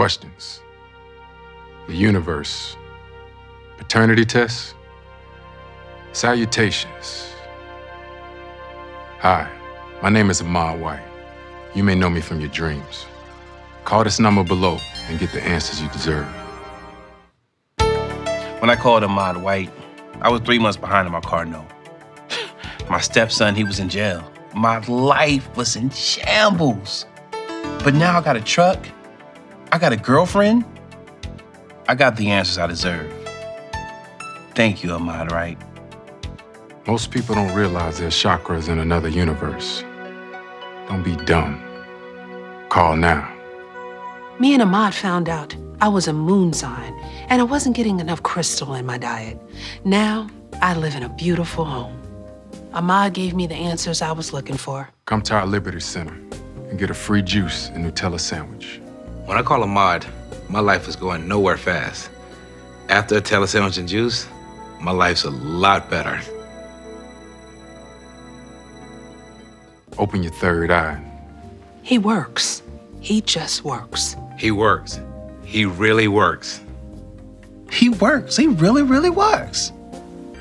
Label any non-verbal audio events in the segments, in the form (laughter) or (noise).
questions, the universe, paternity tests, salutations. Hi, my name is Ahmad White. You may know me from your dreams. Call this number below and get the answers you deserve. When I called Ahmad White, I was three months behind on my car note. (laughs) My stepson, he was in jail. My life was in shambles. But now I got a truck, I got a girlfriend, I got the answers I deserve. Thank you, Ahmad White. Most people don't realize there's chakras in another universe. Don't be dumb. Call now. Me and Ahmad found out I was a moon sign and I wasn't getting enough crystal in my diet. Now I live in a beautiful home. Ahmad gave me the answers I was looking for. Come to our Liberty Center and get a free juice and Nutella sandwich. When I call Ahmad, my life is going nowhere fast. After a Nutella sandwich and juice, my life's a lot better. Open your third eye. He works. He just works. He works. He really works. He works. He really, really works.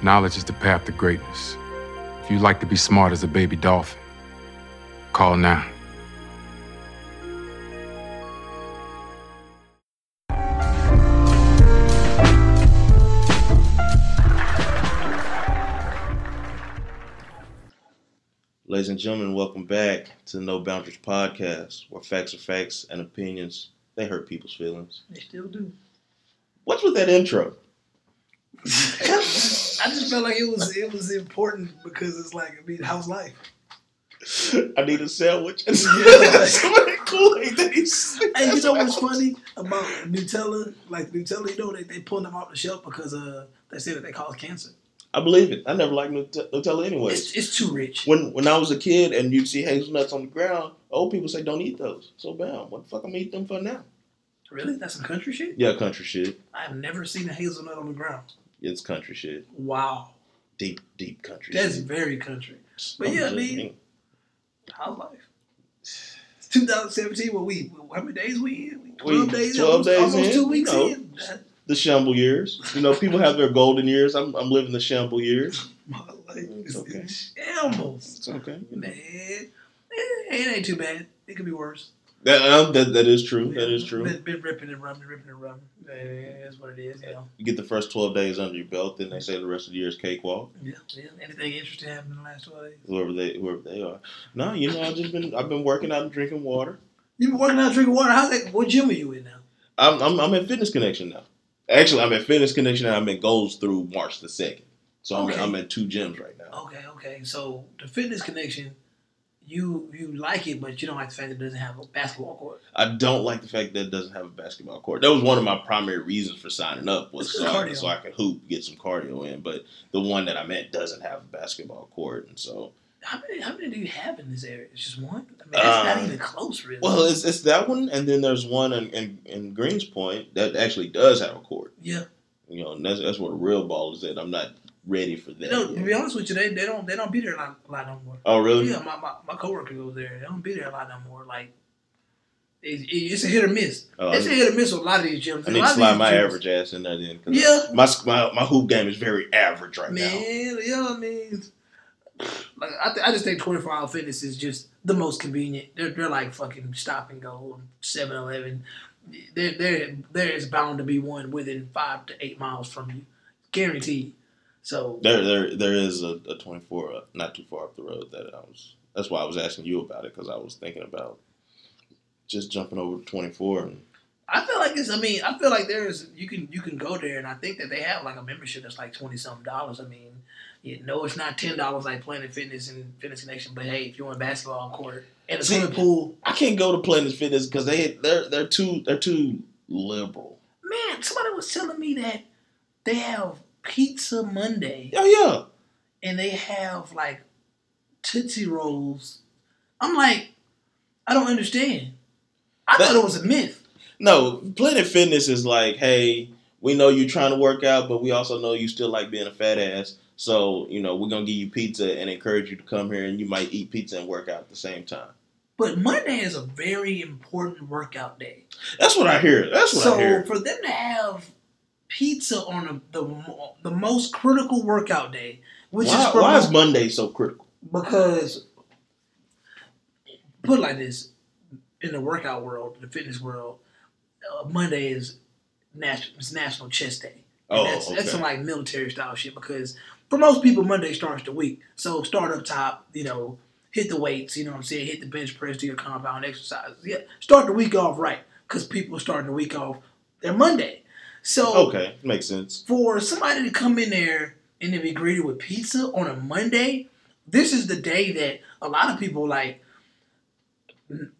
Knowledge is the path to greatness. If you'd like to be smart as a baby dolphin, call now. Ladies and gentlemen, welcome back to the No Boundaries podcast, where facts are facts and opinions they hurt people's feelings. They still do. What's with that intro? (laughs) I just felt like it was it was important because it's like I mean, how's life? I need a sandwich and (laughs) Yeah. (laughs) some of that Kool-Aid that he's And you know what's funny about Nutella? Like Nutella, you know they they pulling them off the shelf because uh they say that they cause cancer. I believe it. I never liked Nut- Nutella anyway. It's, it's too rich. When when I was a kid and you'd see hazelnuts on the ground, old people say don't eat those. So bam, what the fuck I'm eat them for now? Really, that's some country shit. Yeah, country shit. I've never seen a hazelnut on the ground. It's country shit. Wow, Deep, deep country that's shit. very country. but I'm yeah, I just- mean- How's life? It's 2017. What we? How many days we? in? 12 We- days. 12 almost, days almost in, two weeks know. in. That- the shamble years. You know, people have their golden years. I'm, I'm living the shamble years. (laughs) My life It's is okay. in shambles. It's okay. Man, it, it ain't too bad. It could be worse. That, um, that, that is true. That is true. Been, been ripping and rubbing, ripping and rubbing. Is what it is, you know. You get the first 12 days under your belt, then they say the rest of the year is cakewalk. Yeah, yeah. Anything interesting happened in the last 12 days? Whoever they whoever they are. No, you know, I've just been I've been working out and drinking water. You've been working out drinking water? How's that? What gym are you in now? I'm I'm, I'm at Fitness Connection now. Actually, I'm at Fitness Connection and I'm at Gold's through March the second. So I'm, Okay. I'm at two gyms right now. Okay, okay. So the fitness connection, you you like it, but you don't like the fact that it doesn't have a basketball court. I don't like the fact that it doesn't have a basketball court. That was one of my primary reasons for signing up was so I, so I could hoop, get some cardio in. But the one that I'm at doesn't have a basketball court, and so How many how many do you have in this area? It's just one. I mean, it's not Um, even close, really. well, it's, it's that one, and then there's one in, in, in Greenspoint that actually does have a court. yeah. You know, and that's that's where the real ball is at. I'm not ready for that. Know, to be honest with you, they, they don't they don't be there a lot, a lot no more. Oh, really? Yeah, my, my, my coworker goes there. They don't be there a lot no more. Like, it, it, it's a hit or miss. Oh, it's a hit or miss with a lot of these gyms. I need to slide my gyms- average ass in there then. Yeah. My, my my hoop game is very average right now. Man, yeah, I mean, like I, th- I just think 24 hour fitness is just the most convenient. They're, they're like fucking stop and go, 7 Eleven. There, there, there is bound to be one within five to eight miles from you, guaranteed. So There, there, there is a, a 24 uh, not too far up the road that I was. That's why I was asking you about it because I was thinking about just jumping over to 24. And I feel like it's. I mean, I feel like there's you can you can go there, and I think that they have like a membership that's like twenty something dollars. I mean, you know, it's not ten dollars like Planet Fitness and Fitness Connection, but hey, if you want basketball on court and a See- swimming pool, I can't go to Planet Fitness because they they're they're too they're too liberal. man, somebody was telling me that they have Pizza Monday Oh yeah. and they have like Tootsie Rolls. I'm like, I don't understand. I That- thought it was a myth. No, Planet Fitness is like, hey, we know you're trying to work out, but we also know you still like being a fat ass. So, you know, we're gonna give you pizza and encourage you to come here and you might eat pizza and work out at the same time. But Monday is a very important workout day. That's what I hear. That's what so I hear. So for them to have pizza on a, the the most critical workout day, which Why, is why is Monday so critical? because put like this in the workout world, the fitness world, uh, Monday is national it's National Chest Day. And Oh, that's, that's some like military style shit because for most people Monday starts the week. So start up top, you know, hit the weights, you know what I'm saying, hit the bench press, do your compound exercises. Yeah, start the week off right because people are starting the week off their Monday. So Okay, makes sense. for somebody to come in there and to be greeted with pizza on a Monday, this is the day that a lot of people like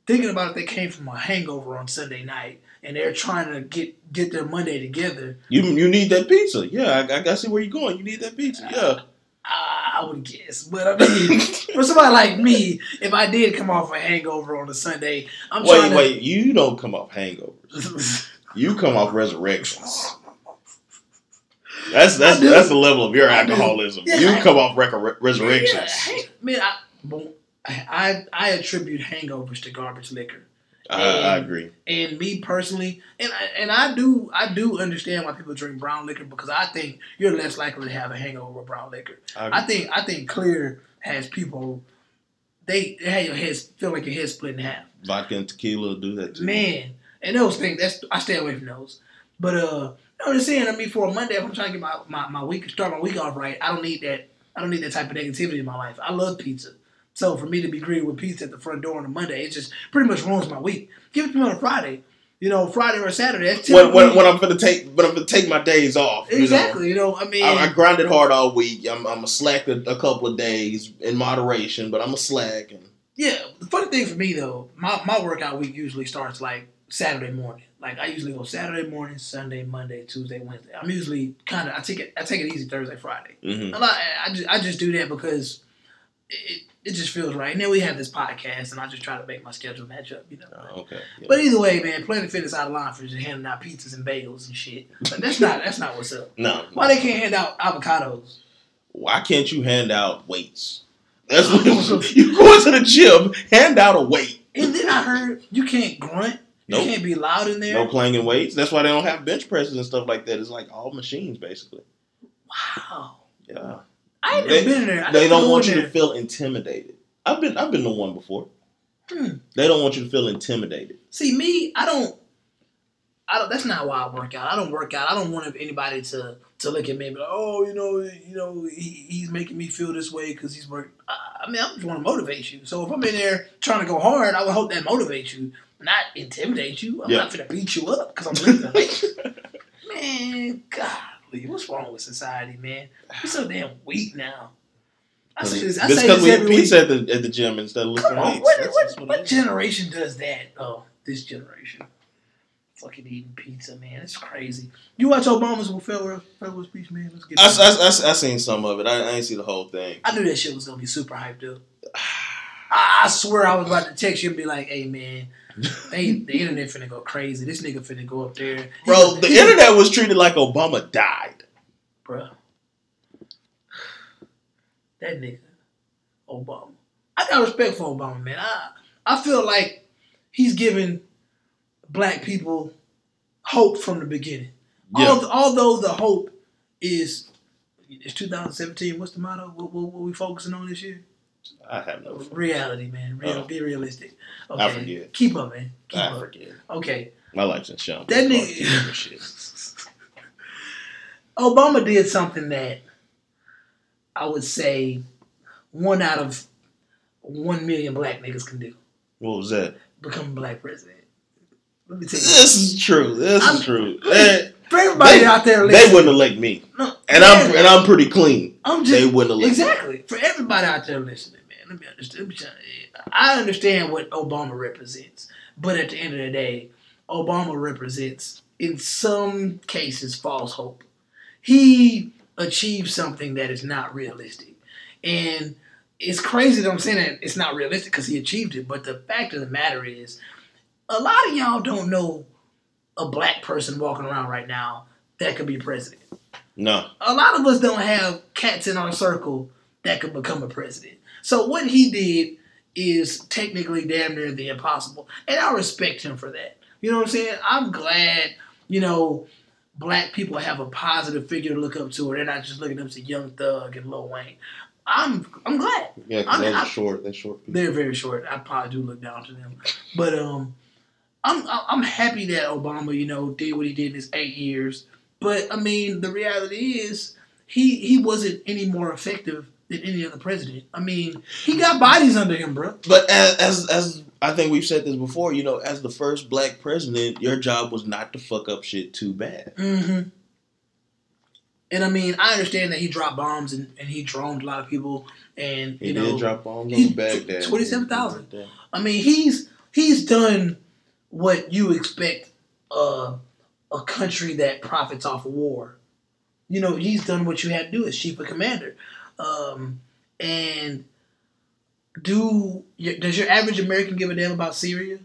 thinking about if they came from a hangover on Sunday night and they're trying to get get their Monday together. You you need that pizza. Yeah, I, I see where you're going. You need that pizza. Uh, yeah. I would guess, but I mean, (laughs) for somebody like me, if I did come off a hangover on a Sunday, I'm Wait, trying wait. You don't come off hangovers. (laughs) You come off resurrections. That's that's that's the level of your alcoholism. Yeah, you I- come off rec- Yeah, resurrections. hey, man, I, I I attribute hangovers to garbage liquor. I, I agree. And me personally, and I, and I do I do understand why people drink brown liquor because I think you're less likely to have a hangover with brown liquor. I. I think I think clear has people they, they have your head feel like your head split in half. Vodka and tequila do that too. Man, and those things that's I stay away from those. But uh, no, I'm just saying. I mean, for a Monday, if I'm trying to get my, my, my week start my week off right, I don't need that. I don't need that type of negativity in my life. I love pizza. So for me to be greeted with pizza at the front door on a Monday, it just pretty much ruins my week. Give it to me on a Friday, you know, Friday or Saturday. That's When, when, when I'm gonna take when I'm gonna take my days off. you know. exactly, you know, I mean, I, I grinded hard all week. I'm I'm a slack a, a couple of days in moderation, but I'm a slack. And Yeah, the funny thing for me though, my, my workout week usually starts like Saturday morning. Like I usually go Saturday morning, Sunday, Monday, Tuesday, Wednesday. I'm usually kind of I take it I take it easy Thursday, Friday. mhm. A lot, I just I just do that because it, it just feels right. And then we have this podcast, and I just try to make my schedule match up, you know. Oh, okay. Yeah. But either way, man, Planet Fitness out of line for just handing out pizzas and bagels and shit. But that's not that's not what's up. (laughs) no. Why they can't hand out avocados? Why can't you hand out weights? That's what you go into the gym, hand out a weight. And then I heard you can't grunt. Nope. You can't be loud in there. No clanging weights. That's why they don't have bench presses and stuff like that. It's like all machines basically. Wow. Yeah. I ain't They- been there. They don't want you to feel intimidated. I've been I've been to one before. Hmm. They don't want you to feel intimidated. See me, I don't. I don't. That's not why I work out. I don't work out. I don't want anybody to to look at me and be like, oh, you know, you know, he, he's making me feel this way because he's working. I, I mean, I just want to motivate you. So if I'm in there trying to go hard, I would hope that motivates you, not intimidate you. I'm Yeah. not gonna beat you up because I'm weights. (laughs) man, golly, what's wrong with society, man? We're so damn weak now. I say this. I say this every week. at the at the gym instead of lifting weights. what, That's- what, that's what is. generation does that? Oh, this generation. Fucking eating pizza, man. It's crazy. You watch Obama's farewell, farewell speech, man? Let's get I. I, I, I seen some of it. I, I ain't see the whole thing. I knew that shit was going to be super hyped up. (sighs) I, I swear I was about to text you and be like, hey, man, they, the internet finna go crazy. This nigga finna go up there. Bro, the internet was treated like Obama died. Bruh. That nigga, Obama. I got respect for Obama, man. I I feel like he's giving black people hope from the beginning. Yeah. Al- although the hope is it's 2017. What's the motto? What, what, what we focusing on this year? I have no. Reality, man. Real, Oh. Be realistic. I forget. Keep up, man. Keep I up. forget. Okay. My life's in shambles. That nigga- shit. (laughs) Obama did something that I would say one out of one million black niggas can do. What was that? Become a black president. Let me tell you. This is true. This I'm- is true. (laughs) For everybody they- out there they wouldn't elect me, no, and I'm and I'm pretty clean. I'm just They wouldn't elect me. exactly for everybody out there listening, man. Let me understand. Let me tell you, I understand what Obama represents, but at the end of the day, Obama represents, in some cases, false hope. He achieved something that is not realistic, and it's crazy that I'm saying that it's not realistic because he achieved it. But the fact of the matter is, a lot of y'all don't know a black person walking around right now that could be president No, a lot of us don't have cats in our circle that could become a president. So what he did is technically damn near the impossible, and I respect him for that. You know what I'm saying? I'm glad, you know, black people have a positive figure to look up to, or they're not just looking up to Young Thug and Lil Wayne. I'm I'm glad. Yeah, I because mean, those I- are short. They're short people. They're very short. I probably do look down to them, but um, I'm I'm happy that Obama, you know, did what he did in his eight years. But I mean, the reality is he he wasn't any more effective than any other president. I mean, he got bodies under him, bro. But as, as as I think we've said this before, you know, as the first black president, your job was not to fuck up shit too bad. Mm-hmm. And I mean, I understand that he dropped bombs and, and he droned a lot of people, and He you did know, drop bombs he- on Baghdad. 27,000. I mean, he's he's done what you expect uh, a country that profits off of war. You know, he's done what you had to do as chief of commander. Um, and do does your average American give a damn about Syria?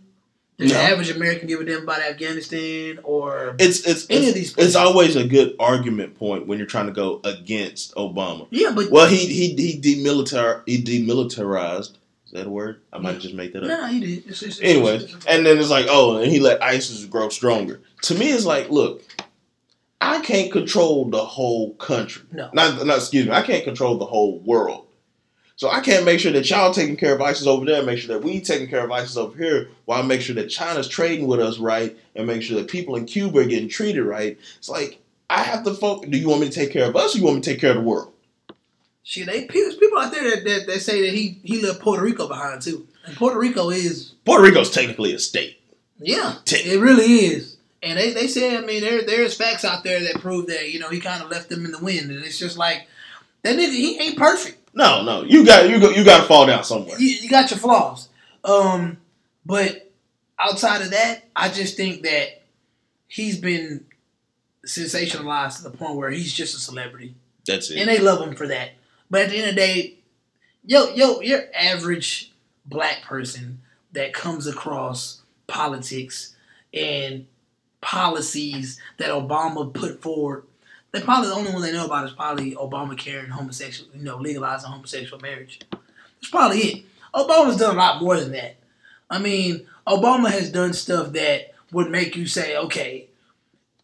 Does your average American give a damn about Afghanistan or It's it's Any it's, of these it's always a good argument point when you're trying to go against Obama. yeah? But Well, he he he demilitar he demilitarized. Is that a word? I might just make that up. no, no, he did. It's- it's- it's- Anyways, it's- and then it's like, oh, and he let ISIS grow stronger. To me, it's like, look, I can't control the whole country. No. Not, not excuse me, I can't control the whole world. So I can't make sure that y'all taking care of ISIS over there, make sure that we taking care of ISIS over here, while I make sure that China's trading with us right, and make sure that people in Cuba are getting treated right. It's like I have to focus. Do you want me to take care of us, or you want me to take care of the world? Shit, they people, people out there that, that, that say that he he left Puerto Rico behind too. And Puerto Rico is Puerto Rico's technically a state. yeah, Tick. it really is. And they, they say, I mean, there there's facts out there that prove that you know he kind of left them in the wind, and it's just like that nigga he ain't perfect. No, no, you got you go, you got to fall down somewhere. You, you got your flaws, um, but outside of that, I just think that he's been sensationalized to the point where he's just a celebrity. That's it. and they love him for that. But at the end of the day, yo, yo, your average black person that comes across politics and policies that Obama put forward, they probably the only one they know about is probably Obamacare and homosexual, you know, legalizing homosexual marriage. That's probably it. Obama's done a lot more than that. I mean, Obama has done stuff that would make you say, okay,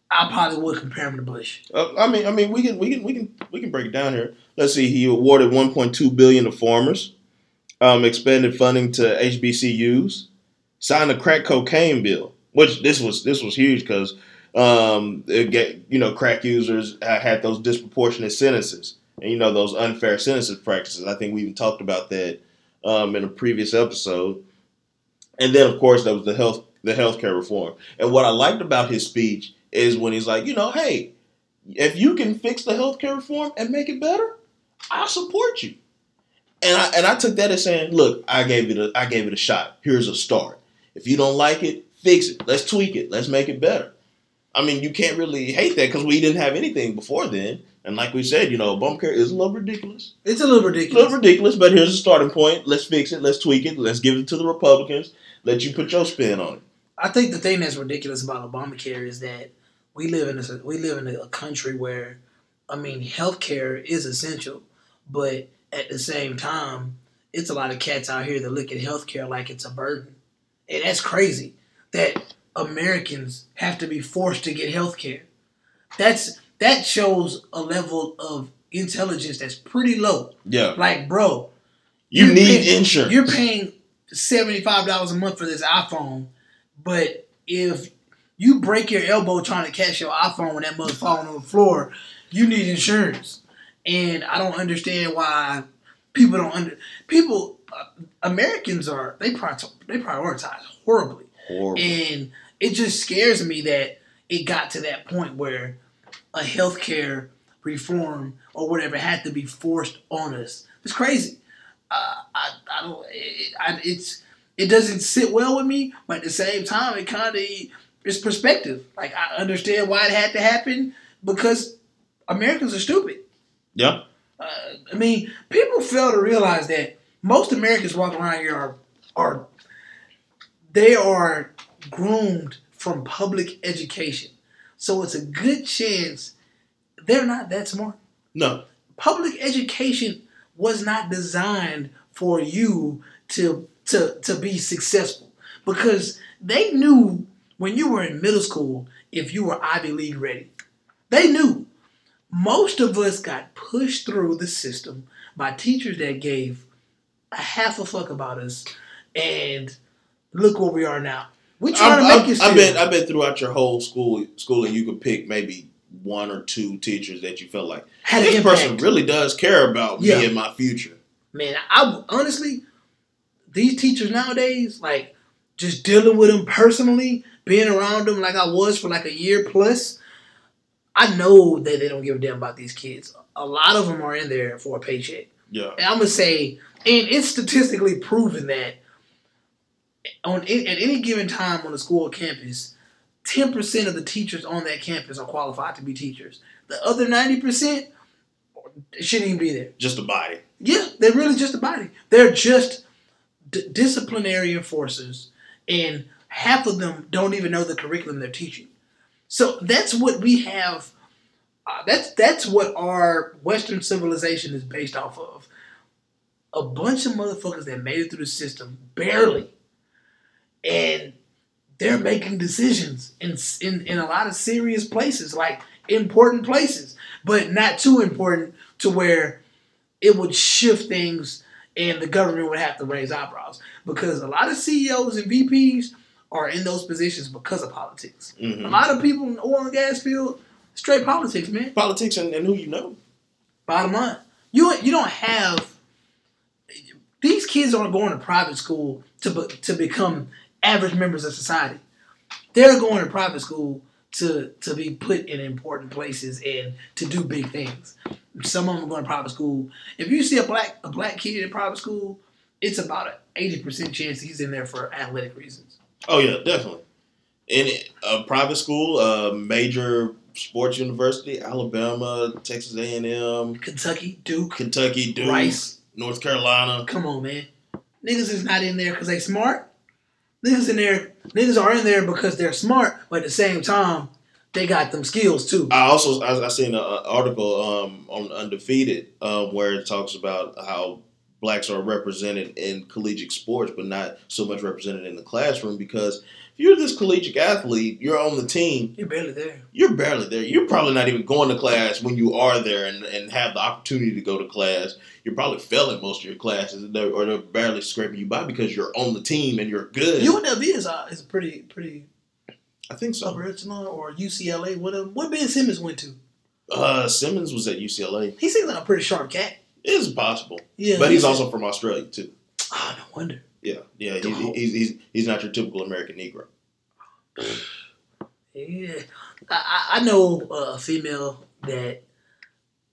I probably would compare him to Bush. Uh, I mean, I mean, we can, we can, we can, we can break it down here. Let's see. He awarded 1.2 billion to farmers, um, expanded funding to HBCUs, signed a crack cocaine bill, which this was this was huge because um, get you know crack users uh, had those disproportionate sentences and you know those unfair sentences practices. I think we even talked about that um, in a previous episode. And then of course there was the health the healthcare reform. And what I liked about his speech is when he's like, you know, hey, if you can fix the healthcare reform and make it better, I support you. And I and I took that as saying, look, I gave it a I gave it a shot. Here's a start. If you don't like it, fix it. Let's tweak it. Let's make it better. I mean, you can't really hate that because we didn't have anything before then. And like we said, you know, Obamacare is a little ridiculous. It's a little ridiculous. A little ridiculous, but here's a starting point. Let's fix it. Let's tweak it. Let's give it to the Republicans. Let you put your spin on it. I think the thing that's ridiculous about Obamacare is that we live in a we live in a country where, I mean, healthcare is essential, but at the same time, it's a lot of cats out here that look at healthcare like it's a burden, and that's crazy. That Americans have to be forced to get healthcare. That's that shows a level of intelligence that's pretty low. Yeah. Like, bro, You need paying- insurance. You're paying seventy five dollars a month for this iPhone, but if you break your elbow trying to catch your iPhone when that mother's falling on the floor, you need insurance. And I don't understand why people don't under people. Uh, Americans are they pri- they prioritize horribly, Horrible. and it just scares me that it got to that point where a healthcare reform or whatever had to be forced on us. It's crazy. Uh, I, I don't. It, I, it's it doesn't sit well with me, but at the same time, it kind of it's perspective. Like I understand why it had to happen because Americans are stupid. Yeah. Uh, I mean, people fail to realize that most Americans walking around here are are they are groomed from public education, so it's a good chance they're not that smart No. public education was not designed for you to to to be successful because they knew when you were in middle school if you were Ivy League ready. They knew. Most of us got pushed through the system by teachers that gave a half a fuck about us, and look where we are now. We trying to I, make it. I, I bet I bet throughout your whole school schooling you could pick maybe one or two teachers that you felt like Had this person really does care about Yeah. me and my future. man, I honestly, these teachers nowadays, like just dealing with them personally, being around them like I was for like a year plus, I know that they don't give a damn about these kids. A lot of them are in there for a paycheck. Yeah. And I'm gonna say, and it's statistically proven that on at any given time on a school campus, ten percent of the teachers on that campus are qualified to be teachers. The other ninety percent shouldn't even be there. Just a body. Yeah, they're really just a body. They're just d- disciplinary enforcers, and half of them don't even know the curriculum they're teaching. So that's what we have. Uh, that's that's what our Western civilization is based off of. A bunch of motherfuckers that made it through the system barely, and they're making decisions in in in a lot of serious places, like important places, but not too important to where it would shift things and the government would have to raise eyebrows because a lot of CEOs and VPs are in those positions because of politics. Mhm. A lot of people in the oil and gas field, straight politics, man. Politics and, and who you know. Bottom line, you you don't have these kids aren't going to private school to be, to become average members of society. They're going to private school to to be put in important places and to do big things. Some of them are going to private school. If you see a black a black kid in private school, it's about an eighty percent chance he's in there for athletic reasons. Oh yeah, definitely. In a private school, a major sports university, Alabama, Texas A and M, Kentucky, Duke, Kentucky, Duke, Rice. North Carolina. Come on, man. Niggas is not in there because they smart. Niggas in there, niggas are in there because they're smart, but at the same time, they got them skills too. I also I, I seen an article um, on Undefeated um, where it talks about how blacks are represented in collegiate sports, but not so much represented in the classroom. Because you're this collegiate athlete, you're on the team, You're barely there. you're barely there. You're probably not even going to class when you are there and, and have the opportunity to go to class. You're probably failing most of your classes, or they're barely scraping you by because you're on the team and you're good. UNLV is uh, is pretty pretty I think so. echelon or UCLA. What uh, what Ben Simmons went to? Uh, Simmons was at UCLA. He seems like a pretty sharp cat. It's possible, Yeah, but he's also from Australia too. oh no wonder. Yeah, yeah. He's, he's, he's, he's not your typical American Negro. Yeah, I, I know a female that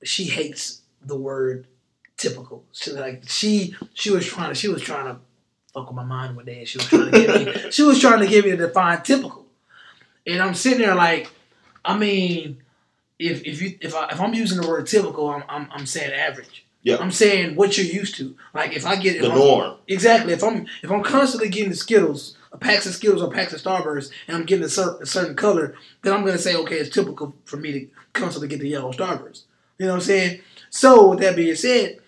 she hates the word typical. She like she she was trying to she was trying to fuck with my mind one day. and She was trying to get me (laughs) she was trying to get me to define typical, and I'm sitting there like, I mean, if if you if I if I'm using the word typical, I'm I'm, I'm saying average. Yeah. I'm saying what you're used to. Like if I get The norm. Exactly. If I'm if I'm constantly getting the Skittles, a packs of Skittles or packs of Starburst, and I'm getting a, cer- a certain color, then I'm gonna say, okay, it's typical for me to constantly get the yellow Starburst. You know what I'm saying? So with that being said,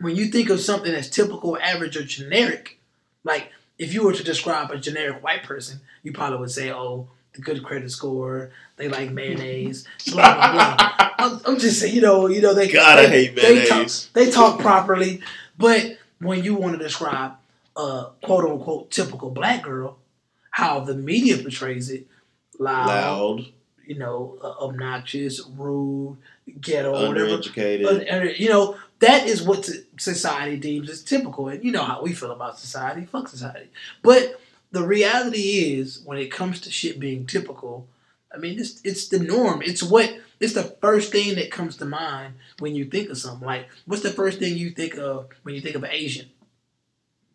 when you think of something that's typical, average, or generic, like if you were to describe a generic white person, you probably would say, oh, the good credit score, they like mayonnaise, (laughs) blah blah blah. I'm, I'm just saying, you know, you know they I they, hate they talk, they talk properly, but when you want to describe a quote unquote typical black girl, how the media portrays it, loud, Loud, you know, uh, obnoxious, rude, ghetto, whatever. undereducated. Uh, you know, that is what society deems as typical. And you know how we feel about society. Fuck society. But the reality is, when it comes to shit being typical, I mean, it's it's the norm. It's what it's the first thing that comes to mind when you think of something. Like, what's the first thing you think of when you think of Asian?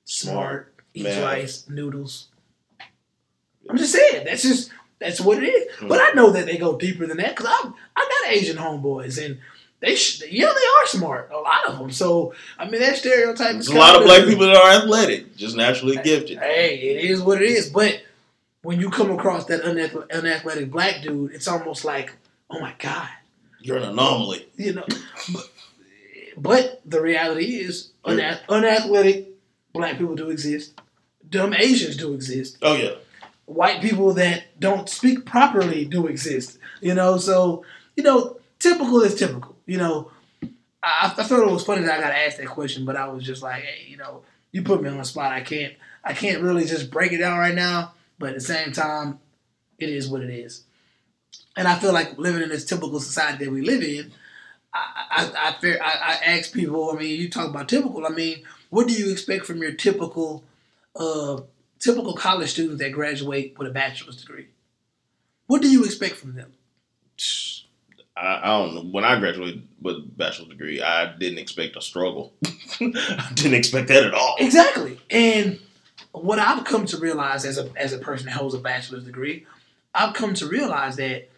Smart, eats rice, noodles. I'm just saying. That's just that's what it is. Mm. But I know that they go deeper than that because I I got Asian homeboys and they sh- yeah they are smart a lot of them. So I mean that stereotype. There's is a lot of black people that are athletic, just naturally gifted. Hey, it is what it is. But when you come across that unath- unathletic black dude, it's almost like, oh my god, You're an anomaly. you know. But, but the reality is, unath- unathletic, black people do exist. Dumb Asians do exist. Oh yeah. White people that don't speak properly do exist. You know, so you know, typical is typical. You know, I, I thought it was funny that I got asked that question, but I was just like, hey, you know, you put me on the spot. I can't, I can't really just break it down right now. But at the same time, it is what it is. And I feel like living in this typical society that we live in, I, I, I, fear, I, I ask people. I mean, you talk about typical. I mean, what do you expect from your typical, uh, typical college student that graduate with a bachelor's degree? What do you expect from them? I, I don't know. When I graduated with a bachelor's degree, I didn't expect a struggle. (laughs) I didn't expect that at all. Exactly. And what I've come to realize as a as a person that holds a bachelor's degree, I've come to realize that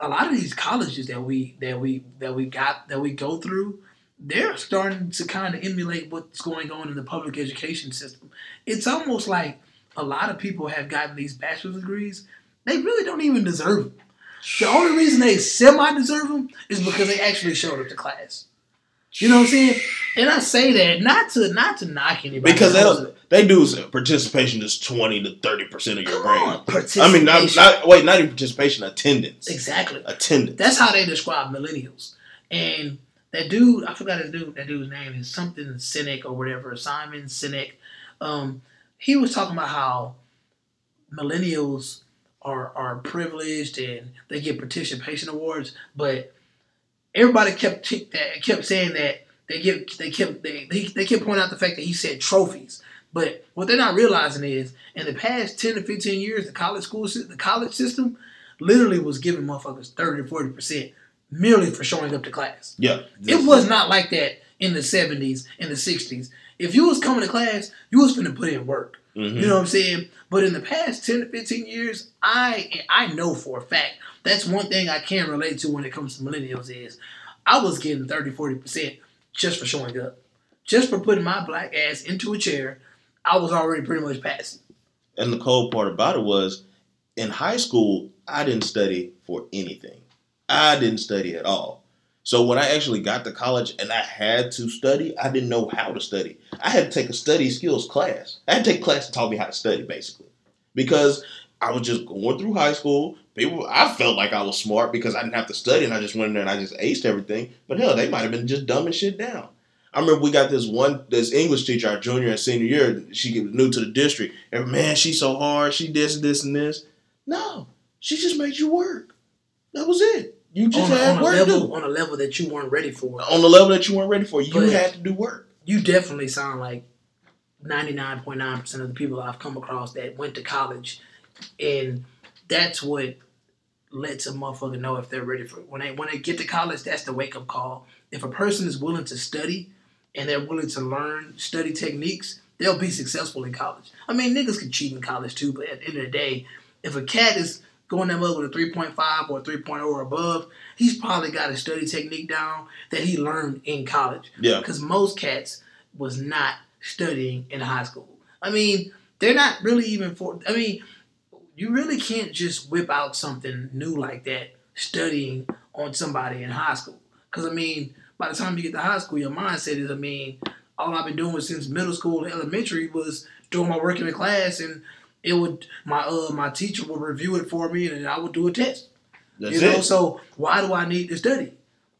a lot of these colleges that we that we that we got that we go through, they're starting to kind of emulate what's going on in the public education system. It's almost like a lot of people have gotten these bachelor's degrees. They really don't even deserve them. The only reason they semi deserve them is because they actually showed up to class. You know what I'm saying? And I say that not to not to knock anybody Because they, they do say participation is twenty to thirty percent of your Come grade. I mean, not, not wait, not even participation, attendance. exactly. Attendance. That's how they describe millennials. And that dude, I forgot his dude. That dude's name is something Sinek or whatever. Simon Sinek. Um, he was talking about how millennials are are privileged and they get participation awards, but everybody kept that kept saying that they get they kept they, they they kept pointing out the fact that he said trophies. But what they're not realizing is, in the past ten to fifteen years, the college school the college system literally was giving motherfuckers thirty to forty percent merely for showing up to class. yeah. It was not like that in the seventies, in the sixties. If you was coming to class, you was finna put in work. Mhm. You know what I'm saying? But in the past 10 to 15 years, I I know for a fact that's one thing I can relate to when it comes to millennials is I was getting 30, 40% just for showing up. Just for putting my black ass into a chair, I was already pretty much passing. And the cold part about it was, in high school, I didn't study for anything. I didn't study at all. So when I actually got to college and I had to study, I didn't know how to study. I had to take a study skills class. I had to take a class that taught me how to study, basically, because I was just going through high school. People, I felt like I was smart because I didn't have to study, and I just went in there and I just aced everything. But hell, they might have been just dumbing shit down. I remember we got this one, this English teacher, our junior and senior year. She was new to the district, and man, she's so hard. She this, this, and this. No, she just made you work. That was it. You just On, a- had on a work to level do. on a level that you weren't ready for. On the level that you weren't ready for, you But- had to do work. you definitely sound like 99.9% of the people I've come across that went to college. And that's what lets a motherfucker know if they're ready for it. When they when they get to college, that's the wake up call. If a person is willing to study and they're willing to learn study techniques, they'll be successful in college. I mean, niggas can cheat in college too, but at the end of the day, if a cat is going that mother with a 3.5 or a 3.0 or above, he's probably got a study technique down that he learned in college Yeah. because most cats was not studying in high school. I mean, they're not really even for. I mean, you really can't just whip out something new like that studying on somebody in high school. Because I mean, by the time you get to high school, your mindset is, I mean, all I've been doing since middle school and elementary was doing my work in the class, and it would my uh my teacher would review it for me, and then I would do a test. That's you know, it. so why do I need to study?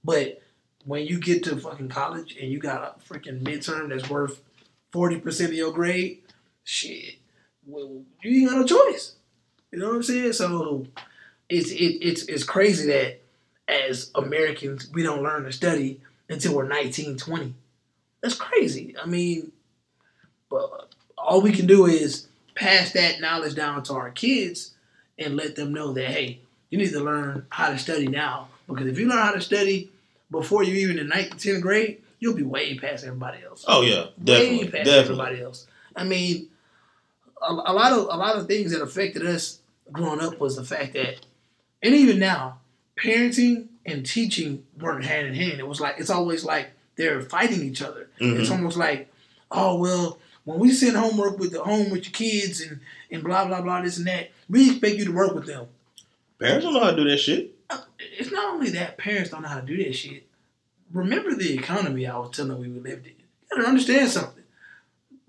But when you get to fucking college and you got a freaking midterm that's worth forty percent of your grade, shit, well, you ain't got no choice. You know what I'm saying? So it's it, it's it's crazy that as Americans we don't learn to study until we're 19, 20. That's crazy. I mean, but all we can do is pass that knowledge down to our kids and let them know that hey, you need to learn how to study now. Because if you learn how to study before you even in ninth, tenth grade, you'll be way past everybody else. Oh yeah, way definitely, past definitely. everybody else. I mean, a, a lot of a lot of things that affected us growing up was the fact that, and even now, parenting and teaching weren't hand in hand. It was like it's always like they're fighting each other. Mhm. It's almost like, oh well, when we send homework with the home with your kids and and blah blah blah this and that, we expect you to work with them. Parents don't know how to do that shit. Uh, it's not only that parents don't know how to do that shit. Remember the economy I was telling you we lived in. You gotta understand something.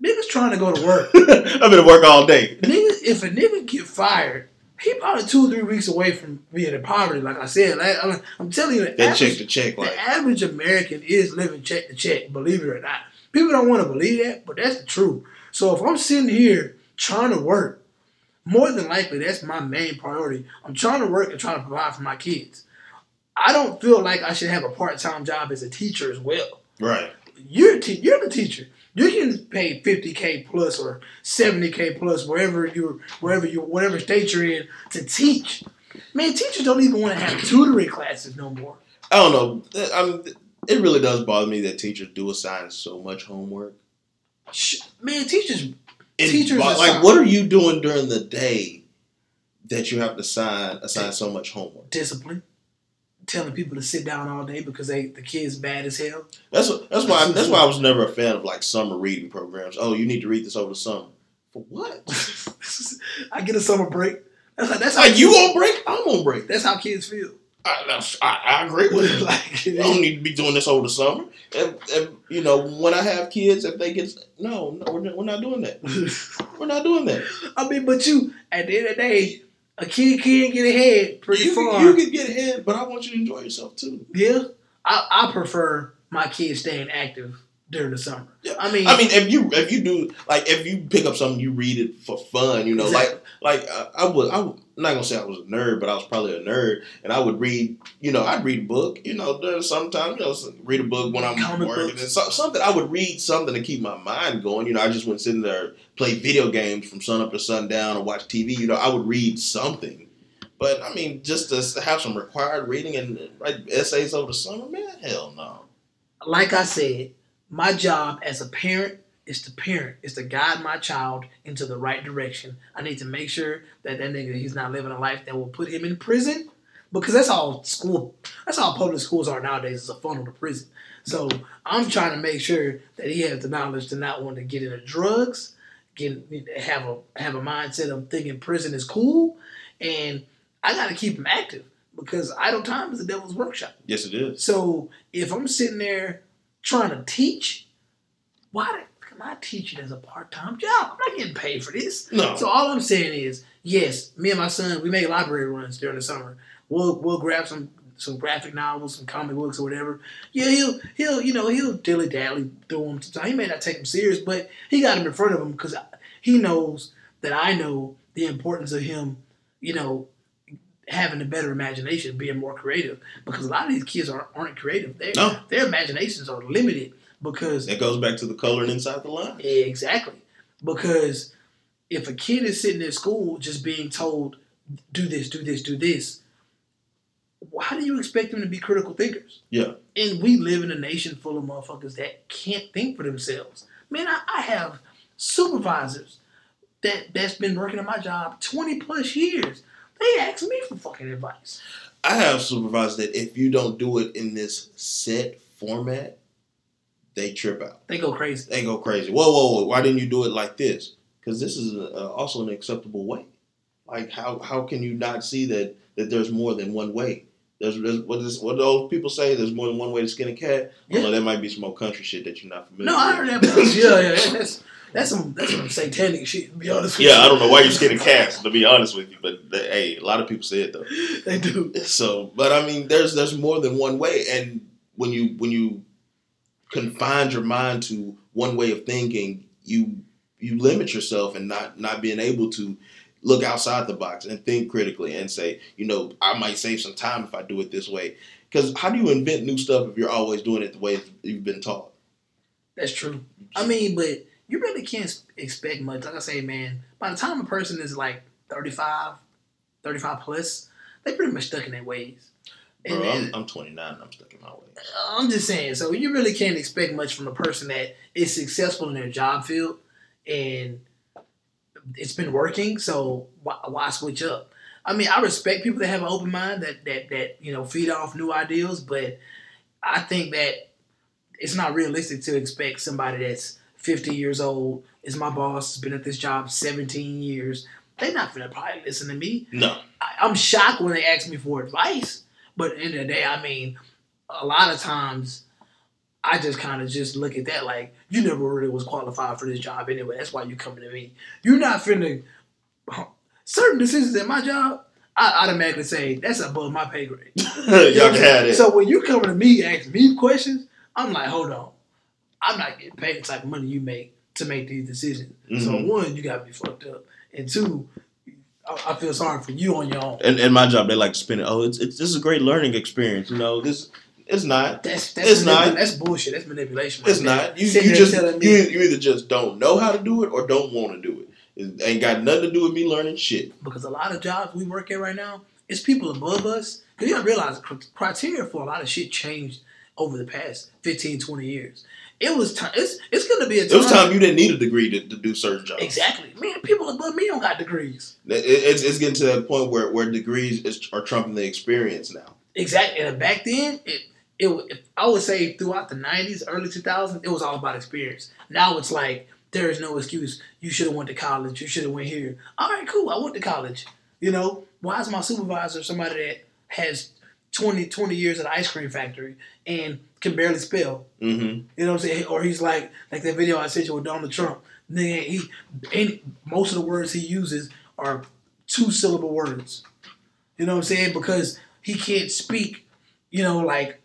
Niggas trying to go to work. (laughs) I've been at work all day. nigga, if a nigga get fired, he probably two or three weeks away from being in poverty. Like I said, like, I'm, I'm telling you, the That average, check to check, like the average American is living check to check. Believe it or not, people don't want to believe that, but that's the truth. So if I'm sitting here trying to work, more than likely that's my main priority. I'm trying to work and trying to provide for my kids. I don't feel like I should have a part time job as a teacher as well. right. You're te- you're the teacher. You can pay fifty k plus or seventy k plus wherever you wherever you whatever state you're in to teach. Man, teachers don't even want to have tutoring classes no more. I don't know. I'm, it really does bother me that teachers do assign so much homework. Man, teachers It Teachers bo- like, what are you doing during the day that you have to assign assign so much homework? discipline, telling people to sit down all day because they the kids bad as hell. That's what, that's why that's why I was never a fan of like summer reading programs. Oh, you need to read this over the summer. For what? (laughs) I get a summer break. That's how, that's how Like you on break? I'm on break. That's how kids feel. I, I, I agree with it. (laughs) like You don't need to be doing this over the summer. And, and you know, when I have kids, if they get no, no, we're, we're not doing that. (laughs) We're not doing that. I mean, but you at the end of the day, a kid can get ahead pretty You, far. can- you can get ahead, but I want you to enjoy yourself too. Yeah, I, I prefer my kids staying active during the summer. Yeah. I mean, I mean, if you if you do like if you pick up something, you read it for fun. You know, Exactly. like like uh, I would I was I'm not gonna say I was a nerd, but I was probably a nerd, and I would read. You know, I'd read a book. You know, sometimes you know read a book when I'm Comic working books. and so, something. I would read something to keep my mind going. You know, I just wouldn't sit there play video games from sun up to sundown or watch TV. You know, I would read something. But I mean, just to have some required reading and uh, write essays over the summer, man, hell no. like I said, my job as a parent is to parent, It's to guide my child into the right direction. I need to make sure that that nigga he's not living a life that will put him in prison, because that's all school, that's all public schools are nowadays. Is a funnel to prison. So I'm trying to make sure that he has the knowledge to not want to get into drugs, get have a have a mindset of thinking prison is cool, and I got to keep him active because idle time is the devil's workshop. Yes, it is. So if I'm sitting there trying to teach, why I teaching as a part time job? I'm not getting paid for this. No. So all I'm saying is, yes, me and my son, we make library runs during the summer. We'll we'll grab some some graphic novels, some comic books or whatever. Yeah, he'll he'll you know he'll dilly dally through them. Sometimes he may not take them serious, but he got them in front of him because he knows that I know the importance of him. You know, having a better imagination, being more creative. Because a lot of these kids aren't, aren't creative. Their No. their imaginations are limited because That goes back to the coloring inside the line. exactly because if a kid is sitting in school just being told do this, do this, do this, how do you expect them to be critical thinkers? Yeah. And we live in a nation full of motherfuckers that can't think for themselves. Man, I, I have supervisors that that's been working at my job twenty plus years. They ask me for fucking advice. I have supervisors that if you don't do it in this set format, they trip out. They go crazy. They go crazy. Whoa, whoa, whoa! Why didn't you do it like this? Because this is uh, also an acceptable way. Like how how can you not see that that there's more than one way? There's, there's what is what do those people say? There's more than one way to skin a cat. Yeah. Well, that might be some old country shit that you're not familiar. No, I with. heard that. (laughs) Yeah, yeah, that's that's some that's some satanic shit. To be honest with you. Yeah, you. I don't know why you're skinning cats. To be honest with you, but the, hey, a lot of people say it though. They do. So, but I mean, there's there's more than one way, and when you when you confine your mind to one way of thinking, you you limit yourself and not not being able to look outside the box and think critically and say, you know, I might save some time if I do it this way. Because how do you invent new stuff if you're always doing it the way you've been taught? That's true. I mean, but you really can't expect much. Like I say, man, by the time a person is like 35, 35 plus, they pretty much stuck in their ways. And Bro, I'm, I'm 29 and I'm stuck in my way. I'm just saying. So you really can't expect much from a person that is successful in their job field and it's been working. So why, why switch up? I mean, I respect people that have an open mind that that that you know feed off new ideas, but I think that it's not realistic to expect somebody that's 50 years old is my boss, has been at this job 17 years. They're not gonna probably listen to me. No, I, I'm shocked when they ask me for advice, but at the end of the day, I mean, a lot of times I just kind of just look at that like you never really was qualified for this job anyway. That's why you coming to me. You're not finna certain decisions at my job. I automatically say that's above my pay grade. (laughs) Y'all have it. So when you coming to me asking me questions, I'm like, hold on, I'm not getting paid the type of money you make to make these decisions. So Mhm. one, you got me fucked up, and two, I, I feel sorry for you on your own. and, and my job, they like to spin it. Oh, it's, it's this is a great learning experience. You know, this it's not. That's that's It's not. That's bullshit. That's manipulation. right It's there. not. You, you just you, you either just don't know how to do it or don't want to do it. It ain't got nothing to do with me learning shit. because a lot of jobs we work at right now, it's people above us. Because you don't realize cr- criteria for a lot of shit changed over the past 15, 20 years. It was time. It's it's gonna be a time. It was time you didn't need a degree to, to do certain jobs. Exactly, man. People above me don't got degrees. It- it's, it's getting to that point where, where degrees is, are trumping the experience now. Exactly. And back then, it it I would say throughout the '90s, early 2000s, it was all about experience. Now it's like there is no excuse. You should have went to college. You should have went here. All right, cool. I went to college. You know, why is my supervisor somebody that has 20, 20 years at an ice cream factory and can barely spell? Mm-hmm. You know what I'm saying? Or he's like like that video I sent you with Donald Trump. Nigga, he any most of the words he uses are two syllable words. You know what I'm saying? Because he can't speak, you know, like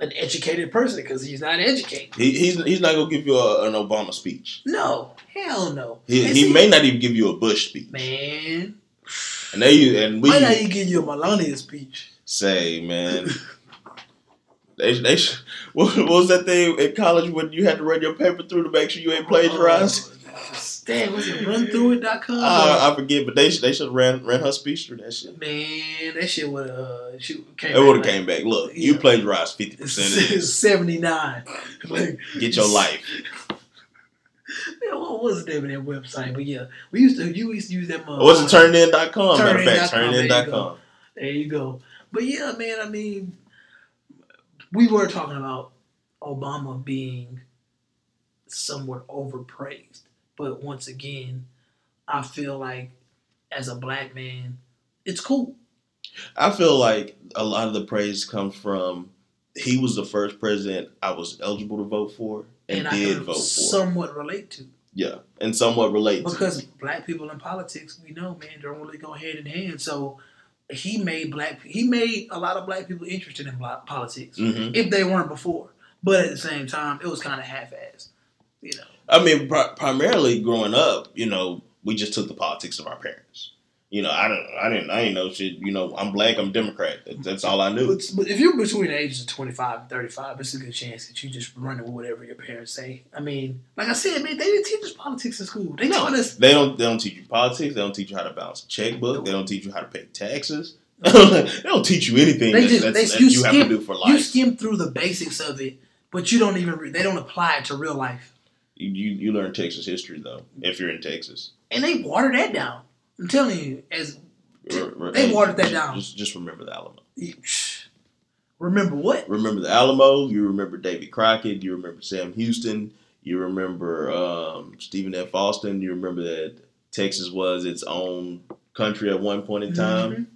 an educated person because he's not educated. He, he's he's not gonna give you a, an Obama speech. No, hell no. He, he may not even give you a Bush speech. man. And they and we Why not he give you a Melania speech? Say, man, they they what, what was that thing in college when you had to run your paper through to make sure you ain't plagiarized? Oh, Damn, was it runthrough.com? Uh, I forget, but they they should have ran ran her speech through that shit. man, that shit would have uh, she came It would have back came back. Look, you plagiarized fifty (laughs) percent this. 79. Like, Get your life. (laughs) Man, what was the name of that website? But yeah, we used to you used to use that. It wasn't turnin.com. Matter of fact, Turnitin.com, there you turnin.com. There you go. But yeah, man, I mean, we were talking about Obama being somewhat overpraised, but once again, I feel like as a black man, it's cool. I feel like a lot of the praise comes from he was the first president I was eligible to vote for and, I did vote for. somewhat relate to. yeah, and somewhat relate to. Because black people in politics, we know, man, don't really go hand in hand. So he made black he made a lot of black people interested in black politics Mhm. if they weren't before. But at the same time, it was kind of half-assed, you know. I mean, pri- primarily growing up, you know, we just took the politics of our parents. You know, I don't, I didn't, I didn't know shit. You know, I'm black, I'm Democrat. That, that's all I knew. But, but if you're between the ages of 25 and 35, it's a good chance that you just running with whatever your parents say. I mean, like I said, man, they didn't teach us politics in school. They taught us They don't, they don't teach you politics. They don't teach you how to balance a checkbook. They don't teach you how to pay taxes. (laughs) they don't teach you anything They that, just that's, they, that you, you, have skim, to do for life. you skim through the basics of it, but you don't even re- they don't apply it to real life, You, you, you learn Texas history though, if you're in Texas. and they water that down. I'm telling you, as re- They watered that just- down. Just, just remember the Alamo. remember what? Remember the Alamo. You remember Davy Crockett. You remember Sam Houston. You remember um, Stephen F. Austin. You remember that Texas was its own country at one point in time, Mhm.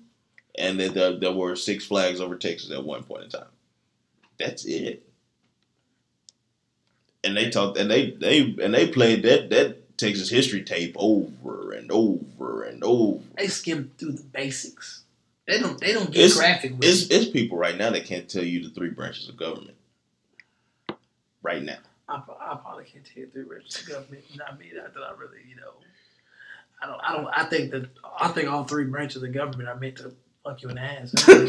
and that there, there were six flags over Texas at one point in time. That's it. And they talked, and they they and they played that that Texas history tape over and over and over. They skim through the basics. They don't they don't get It's- graphic with It's it. it's people right now that can't tell you the three branches of government. Right now. I, I probably can't tell you three branches of government. Not me. Not that I really, you know. I don't. I don't. I think that I think all three branches of government are meant to fuck you in the ass. so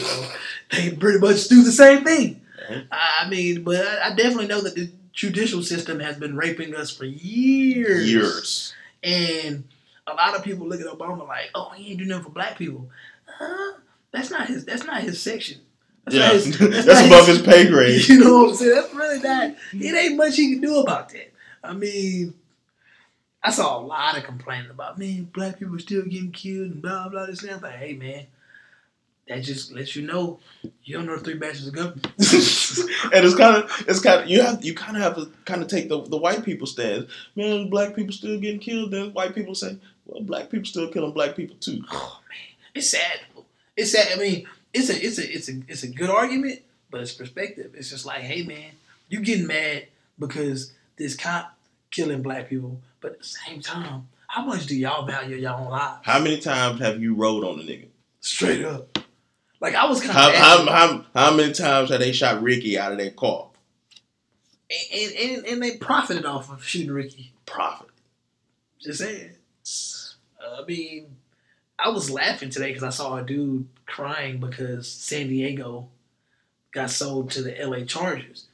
(laughs) they pretty much do the same thing. Mhm. I I mean, but I, I definitely know that the judicial system has been raping us for years. Years. And a lot of people look at Obama like, "Oh, he ain't do nothing for black people." Huh? That's not his. That's not his section. That's Yeah. his- (laughs) That's, not above his pay grade. (laughs) You know what I'm saying? That's really not. (laughs) It ain't much he can do about that. I mean, I saw a lot of complaining about man, black people still getting killed and blah blah this and that. I'm like, hey man, that just lets you know you don't know three batches of government. (laughs) and it's kind of it's kind of you have you kind of have to kind of take the the white people stance. Man, black people still getting killed. Then white people say, well, black people still killing black people too. oh man, it's sad. It's sad. I mean, it's a it's a it's a it's a good argument, but it's perspective. It's just like, hey man, You getting mad because this cop killing black people, but at the same time, how much do y'all value your own lives? How many times have you rode on a nigga? Straight up. Like I was kind How, of how, how, how many times have they shot Ricky out of their car? and, and and they profited off of shooting Ricky. Profit. Just saying. Uh, I mean, I was laughing today because I saw a dude crying because San Diego got sold to the LA Chargers.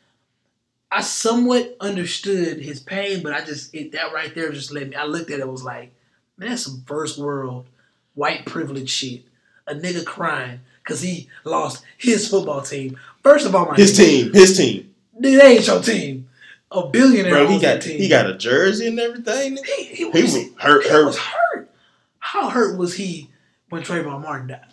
I somewhat understood his pain, but I just it, that right there just let me. I looked at it was like, man, that's some first world white privilege shit. A nigga crying because he lost his football team. First of all, my His nigga, team. His team. They ain't your team. A billionaire Bro, he got team. he got a jersey and everything. He, he, He was, was hurt. he Hurt. was hurt. How hurt was he when Trayvon Martin died?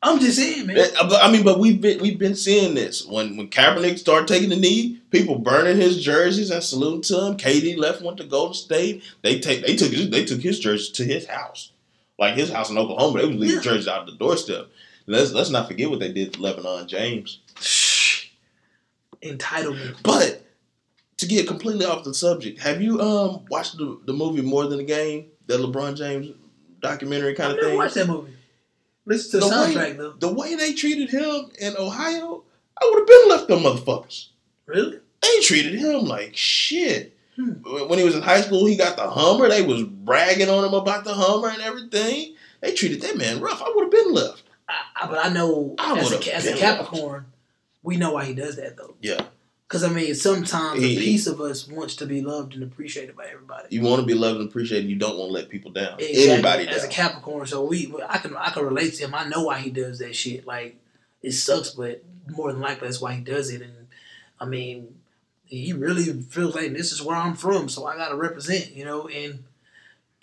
I'm just saying, man. I mean, but we've been we've been seeing this when when Kaepernick started taking the knee, people burning his jerseys and saluting to him. KD left, went to Golden State. They take they took his, they took his jersey to his house, like his house in Oklahoma. They was leaving Yeah. jerseys out the doorstep. Let's let's not forget what they did to LeBron James. Entitlement. But to get completely off the subject, have you um watched the, the movie More Than a Game, that LeBron James documentary kind of thing? watched that movie. Listen to the, The way- soundtrack though. The way they treated him in Ohio, I would have been left them motherfuckers. Really? They treated him like shit. Hmm. When he was in high school, he got the Hummer. They was bragging on him about the Hummer and everything. They treated that man rough. I would have been left. I, I, but I know I as, a, as a Capricorn, we know why he does that though. Yeah. Because I mean, sometimes He- a piece of us wants to be loved and appreciated by everybody. You want to be loved and appreciated. You don't want to let people down. Exactly. Anybody as down. a Capricorn, so we I can I can relate to him. I know why he does that shit. Like it sucks, but more than likely that's why he does it. And I mean, he really feels like this is where I'm from, so I gotta represent, you know. And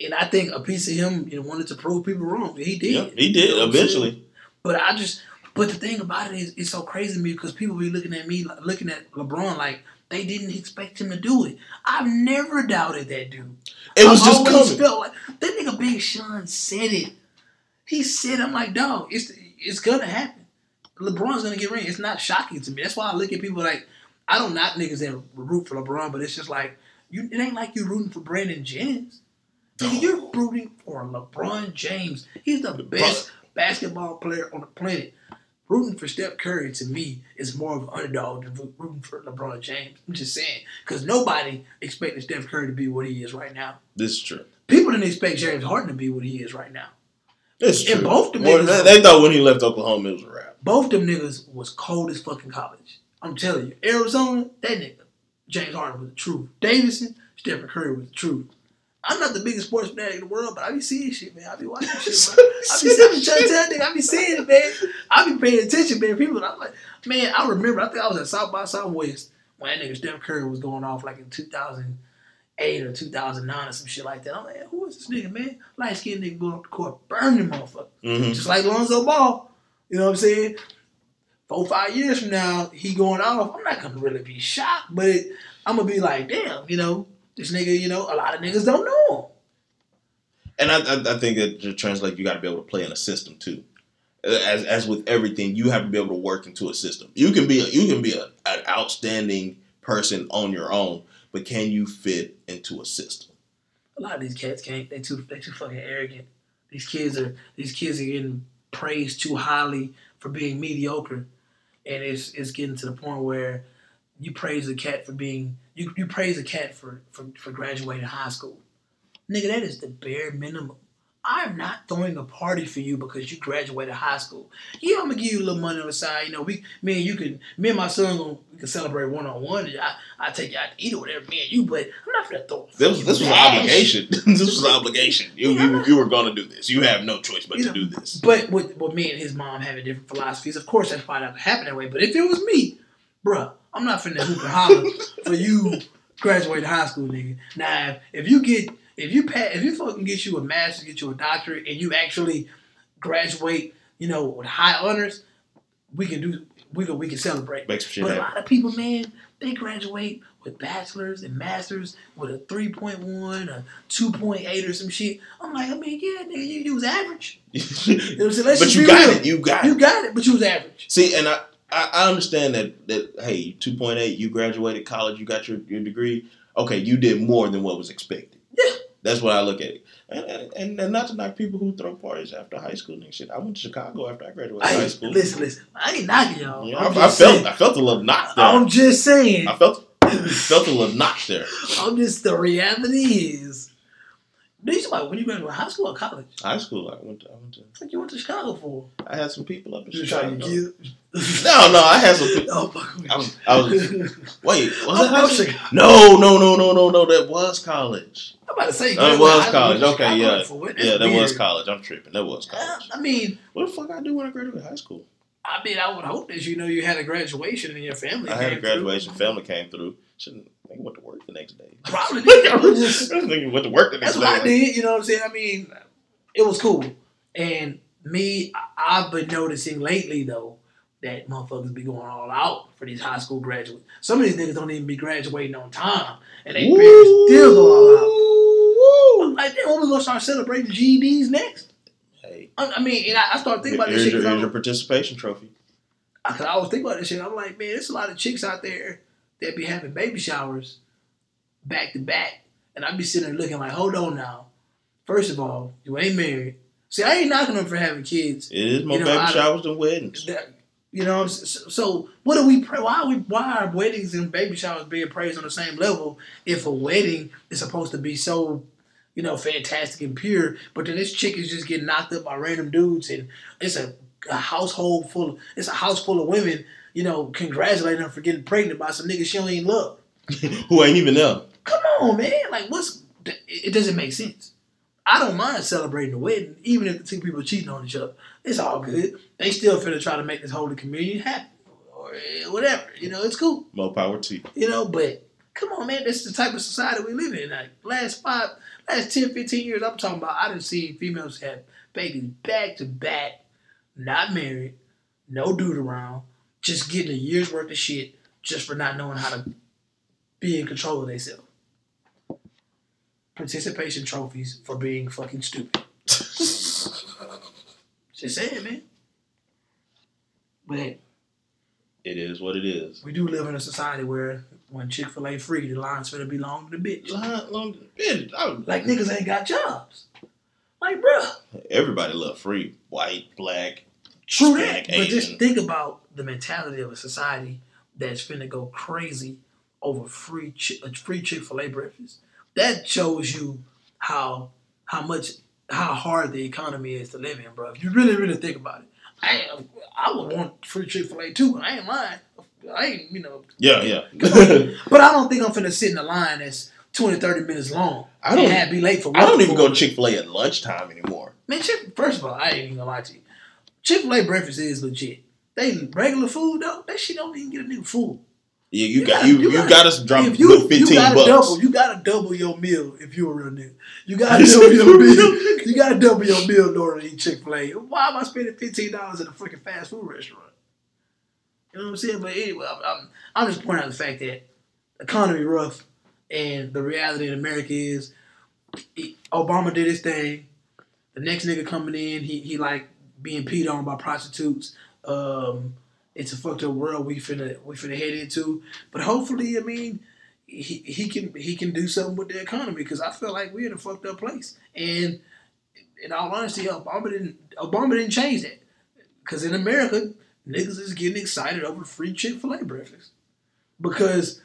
and I think a piece of him you know, wanted to prove people wrong. He did. yeah, he did You know what I'm saying? eventually. But I just, but the thing about it is, it's so crazy to me because people be looking at me, looking at LeBron like they didn't expect him to do it. I've never doubted that dude. It was I just coming. Felt like that nigga Big Sean said it. He said, "I'm like, dog, it's it's gonna happen. LeBron's gonna get ring. It's not shocking to me. That's why I look at people like I don't knock niggas that root for LeBron, but it's just like you. It ain't like you rooting for Brandon Jennings. Nigga, you're rooting for LeBron James. He's the best basketball player on the planet. Rooting for Steph Curry to me is more of an underdog than rooting for LeBron James. I'm just saying because nobody expected Steph Curry to be what he is right now. This is true. People didn't expect James Harden to be what he is right now. It's true. And both the Well, niggas- they, they thought when he left Oklahoma it was a wrap. Both of them niggas was cold as fucking college. I'm telling you, Arizona, that nigga, James Harden was the truth. Davidson, Stephen Curry was the truth. I'm not the biggest sports fanatic in the world, but I be seeing shit, man. I be watching shit, bro. (laughs) I be seeing to tell nigga, I be seeing it, man. I be paying attention, man. People, I'm like, man, I remember. I think I was at South by Southwest when that nigga Stephen Curry was going off like in 2008 or 2009 or some shit like that. I'm like, who is this nigga, man? Light skinned nigga going up the court, burning motherfucker hmm just like Lonzo Ball. You know what I'm saying? Four, five years from now, he going off. I'm not gonna really be shocked, but I'm gonna be like, damn, you know, this nigga, you know, a lot of niggas don't know him. And I, I, I think that to translate, you got to be able to play in a system too. As as with everything, you have to be able to work into a system. You can be a, you can be a, an outstanding person on your own, but can you fit into a system? A lot of these cats can't. They too, they too fucking arrogant. These kids are, these kids are getting praised too highly for being mediocre, and it's it's getting to the point where you praise a cat for being, you, you praise a cat for, for for graduating high school. Nigga, that is the bare minimum. I'm not throwing a party for you because you graduated high school. Yeah, I'm gonna give you a little money on the side. You know, we, me and you can, me and my son, gonna, we can celebrate one on one. I, I take you out to eat or whatever, me and you. But I'm not gonna throw. This was, this was an obligation. (laughs) this was an obligation. You, you, you were to do this. You have no choice but to know, do this. But with, with me and his mom having different philosophies, of course that's probably not gonna happen that way. But if it was me, bruh, I'm not finna hoop and holler (laughs) for you graduating high school, nigga. Now, if you get, if you if you fucking get you a master, get you a doctorate, and you actually graduate, you know, with high honors, we can do, we can, we can celebrate. Make some shit But a happen. lot of people, man, they graduate with bachelors and masters with a 3.1, a 2.8 or some shit. I'm like, I mean, yeah, nigga, you, you was average. (laughs) You know what I'm? But you got real. it. You got You it. got it, but you was average. See, and I, I I, I understand that that hey, two point eight, you graduated college, you got your, your degree. Okay, you did more than what was expected. Yeah. That's what I look at it. And, and, and not to knock people who throw parties after high school and shit. I went to Chicago after I graduated Hey, high school. listen, listen. I ain't knocking y'all. Yeah, I, I felt saying. I felt a little knock there. I'm just saying. I felt felt a little knock there. (laughs) I'm just the reality is. These like when you graduate high school or college? High school, I went to, I went to What you went to Chicago for? I had some people up in You Chicago. to get? No, no, I had some (laughs) people. Oh, fuck with I was, I was. Wait, (laughs) was I'm it oh, high school? Chicago. No, no, no, no, no, no. That was college. I'm about to say. you That graduated was high college. Okay, Chicago yeah, for yeah, that was college. I'm tripping. That was college. I mean, What the fuck I do when I graduate high school? I mean, I would hope that you know you had a graduation and your family. I had a graduation. through. Family came through. Shouldn't I went to work the next day. (laughs) Probably (laughs) did. I was just- I think went to work the next day. That's what I did. You know what I'm saying? I mean, it was cool. And me, I've been noticing lately though that motherfuckers be going all out for these high school graduates. Some of these niggas don't even be graduating on time, and they parents still go all out. I'm like, then when we gonna start celebrating GEDs next? Hey, I, I mean, and I, I started thinking about this here's shit your, because here's your participation trophy. I, cause I was thinking about this shit. I'm like, man, there's a lot of chicks out there that be having baby showers back to back, and I'd be sitting there looking like, hold on now. First of all, you ain't married. See, I ain't knocking them for having kids. It is more You know, baby I- showers than weddings. That- you know, so, so what do we? Pray, why are we? Why are weddings and baby showers being praised on the same level? If a wedding is supposed to be so, you know, fantastic and pure, but then this chick is just getting knocked up by random dudes, and it's a, a household full. Of, it's a house full of women, you know, congratulating her for getting pregnant by some nigga she don't even love. (laughs) Who ain't even there? Come on, man! Like, what's? It doesn't make sense. I don't mind celebrating the wedding, even if the two people are cheating on each other. It's all good. They still finna try to make this holy communion happen, or eh, whatever. You know, it's cool. More power to you. You know, but come on, man. This is the type of society we live in. Like last five, last 10, 15 years, I'm talking about. I didn't see females have babies back to back, not married, no dude around, just getting a year's worth of shit just for not knowing how to be in control of themselves. Participation trophies for being fucking stupid. (laughs) Just saying, man. But It is what it is. we do live in a society where when Chick Fil A free, the line's finna be long to the bitch. Long- long- bitch, I would- Like niggas ain't got jobs. Like, bruh. Everybody love free. White, black. True that. But just think about the mentality of a society that's finna go crazy over free chi- a free Chick Fil A breakfast. That shows you how how much how hard the economy is to live in, bro. If you really really think about it, I I would want free Chick Fil A too. I ain't lying. I ain't you know, Yeah, yeah. (laughs) but I don't think I'm finna sit in a line that's 20, 30 minutes long. I don't- have be late for. I don't even go to Chick Fil A at lunchtime anymore. Man, Chick, first of all, I ain't even gonna lie to you. Chick fil A breakfast is legit. They regular food though, that shit don't even get a nigga full. Yeah, you, You got gotta- you you you, gotta- us drop if you, fifteen you gotta bucks. double, you gotta double your meal if you're a real nigga. You gotta (laughs) double your (laughs) meal. You gotta double your meal in order to eat Chick fil A. Why am I spending fifteen dollars at a fucking fast food restaurant? You know what I'm saying? But anyway, I'm, I'm, I'm just pointing out the fact that economy rough, and the reality in America is Obama did his thing. The next nigga coming in, he he like being peed on by prostitutes. Um, it's a fucked up world we finna we finna head into. But hopefully, I mean, he he can he can do something with the economy because I feel like we're in a fucked up place. And in all honesty, Obama didn't Obama didn't change that because in America, niggas is getting excited over free Chick Fil A breakfast because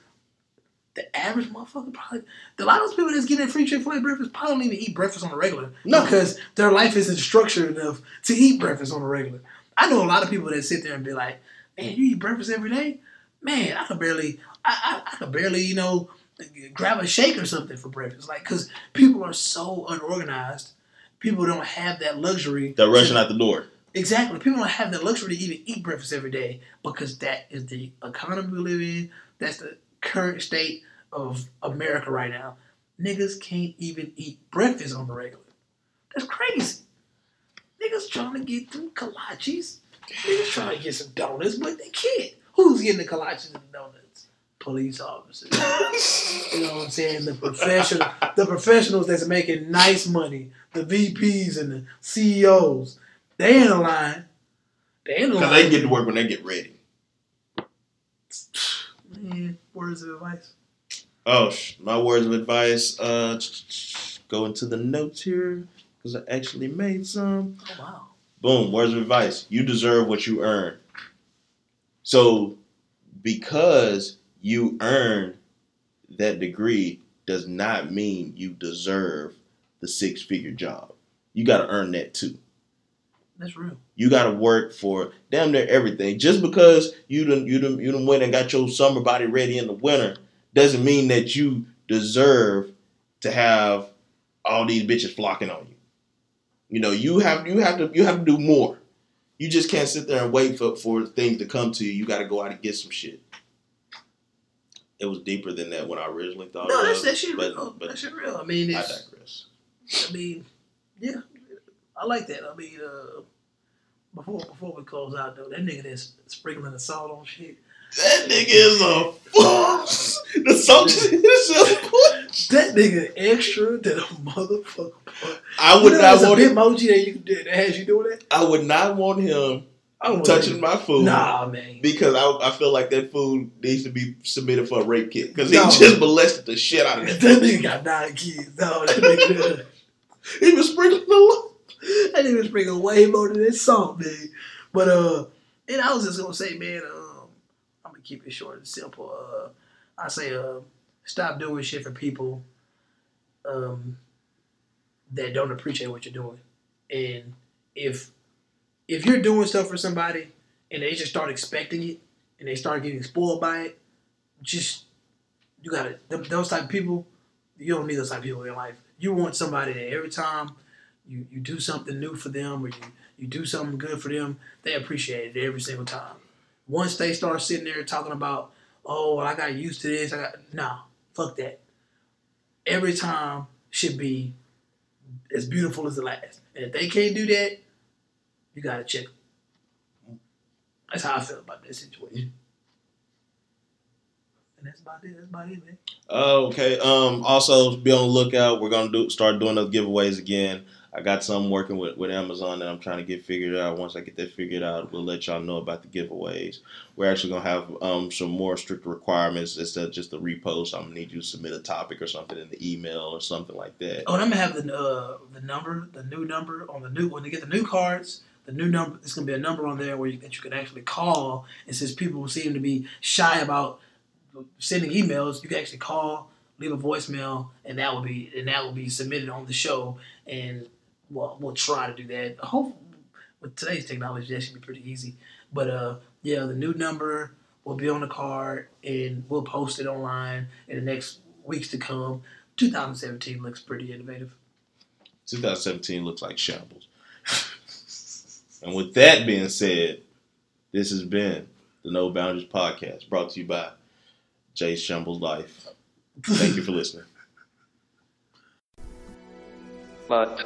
the average motherfucker probably a lot of those people that's getting free Chick Fil A breakfast probably don't even eat breakfast on a regular. No. because their life isn't structured enough to eat breakfast on a regular. I know a lot of people that sit there and be like, "Man, you eat breakfast every day? Man, I could barely, I, I, I could barely, you know, grab a shake or something for breakfast." Like, because people are so unorganized, people don't have that luxury. They're rushing to- out the door. Exactly. People don't have the luxury to even eat breakfast every day because that is the economy we live in. That's the current state of America right now. Niggas can't even eat breakfast on the regular. That's crazy. Niggas trying to get them kolaches. Niggas trying to get some donuts, but they can't. Who's getting the kolaches and the donuts? Police officers. (laughs) you know what I'm saying? The professional, the professionals that's making nice money, the VPs and the CEOs. They in a line. They in a Because line. they get to work when they get ready. Man, words of advice. Oh, sh- my words of advice. Uh, go into the notes here because I actually made some. Oh wow. Boom. Words of advice. You deserve what you earn. So, because you earned that degree, does not mean you deserve the six figure job. You got to earn that too. That's real. You got to work for damn near everything. Just because you done you done you done went and got your summer body ready in the winter doesn't mean that you deserve to have all these bitches flocking on you. You know, you have you have to you have to do more. You just can't sit there and wait for, for things to come to you. You got to go out and get some shit. It was deeper than that when I originally thought. No, it that's that shit but, real. But that shit real. I mean, I digress. I mean, yeah, I like that. I mean, uh, before before we close out though, that nigga that's sprinkling the salt on shit. That nigga is a fool. the salt is That nigga extra than a motherfucker. I You would know, not a want bit him. emoji that you did that has you doing that. I would not want him I don't want touching my food. Nah, man. Because I, I feel like that food needs to be submitted for a rape kit. Because he just molested the shit out of (laughs) That that. nigga got nine kids. No, that nigga, (laughs) He was sprinkling the. That nigga sprinkling way more than that salt, man. But uh, and I was just gonna say, man, um, I'm gonna keep it short and simple. Uh, I say, uh, stop doing shit for people, um, that don't appreciate what you're doing, and if if you're doing stuff for somebody and they just start expecting it and they start getting spoiled by it, just you gotta those type of people. You don't need those type of people in your life. You want somebody that every time you, you do something new for them or you, you do something good for them, they appreciate it every single time. Once they start sitting there talking about, oh, I got used to this, I got nah, fuck that. Every time should be as beautiful as the last. And if they can't do that, you gotta check. That's how I feel about that situation. And that's about it. That's about it, man. Oh, okay. Um. Also, be on the lookout. We're gonna do start doing those giveaways again. I got some working with, with Amazon that I'm trying to get figured out. Once I get that figured out, we'll let y'all know about the giveaways. We're actually gonna have um some more strict requirements instead of just the repost. I'm gonna need you to submit a topic or something in the email or something like that. Oh, and I'm gonna have the uh, the number, the new number on the new when they get the new cards. The new number, there's gonna be a number on there where you, that you can actually call. And since people seem to be shy about sending emails, you can actually call, leave a voicemail, and that will be and that will be submitted on the show. And well, we'll try to do that. Hope with today's technology, that should be pretty easy. But uh, yeah, the new number will be on the card, and we'll post it online in the next weeks to come. 2017 looks pretty innovative. 2017 looks like shambles. (laughs) and with that being said, this has been the No Boundaries podcast, brought to you by Jay Shambles Life. Thank you for listening. (laughs) But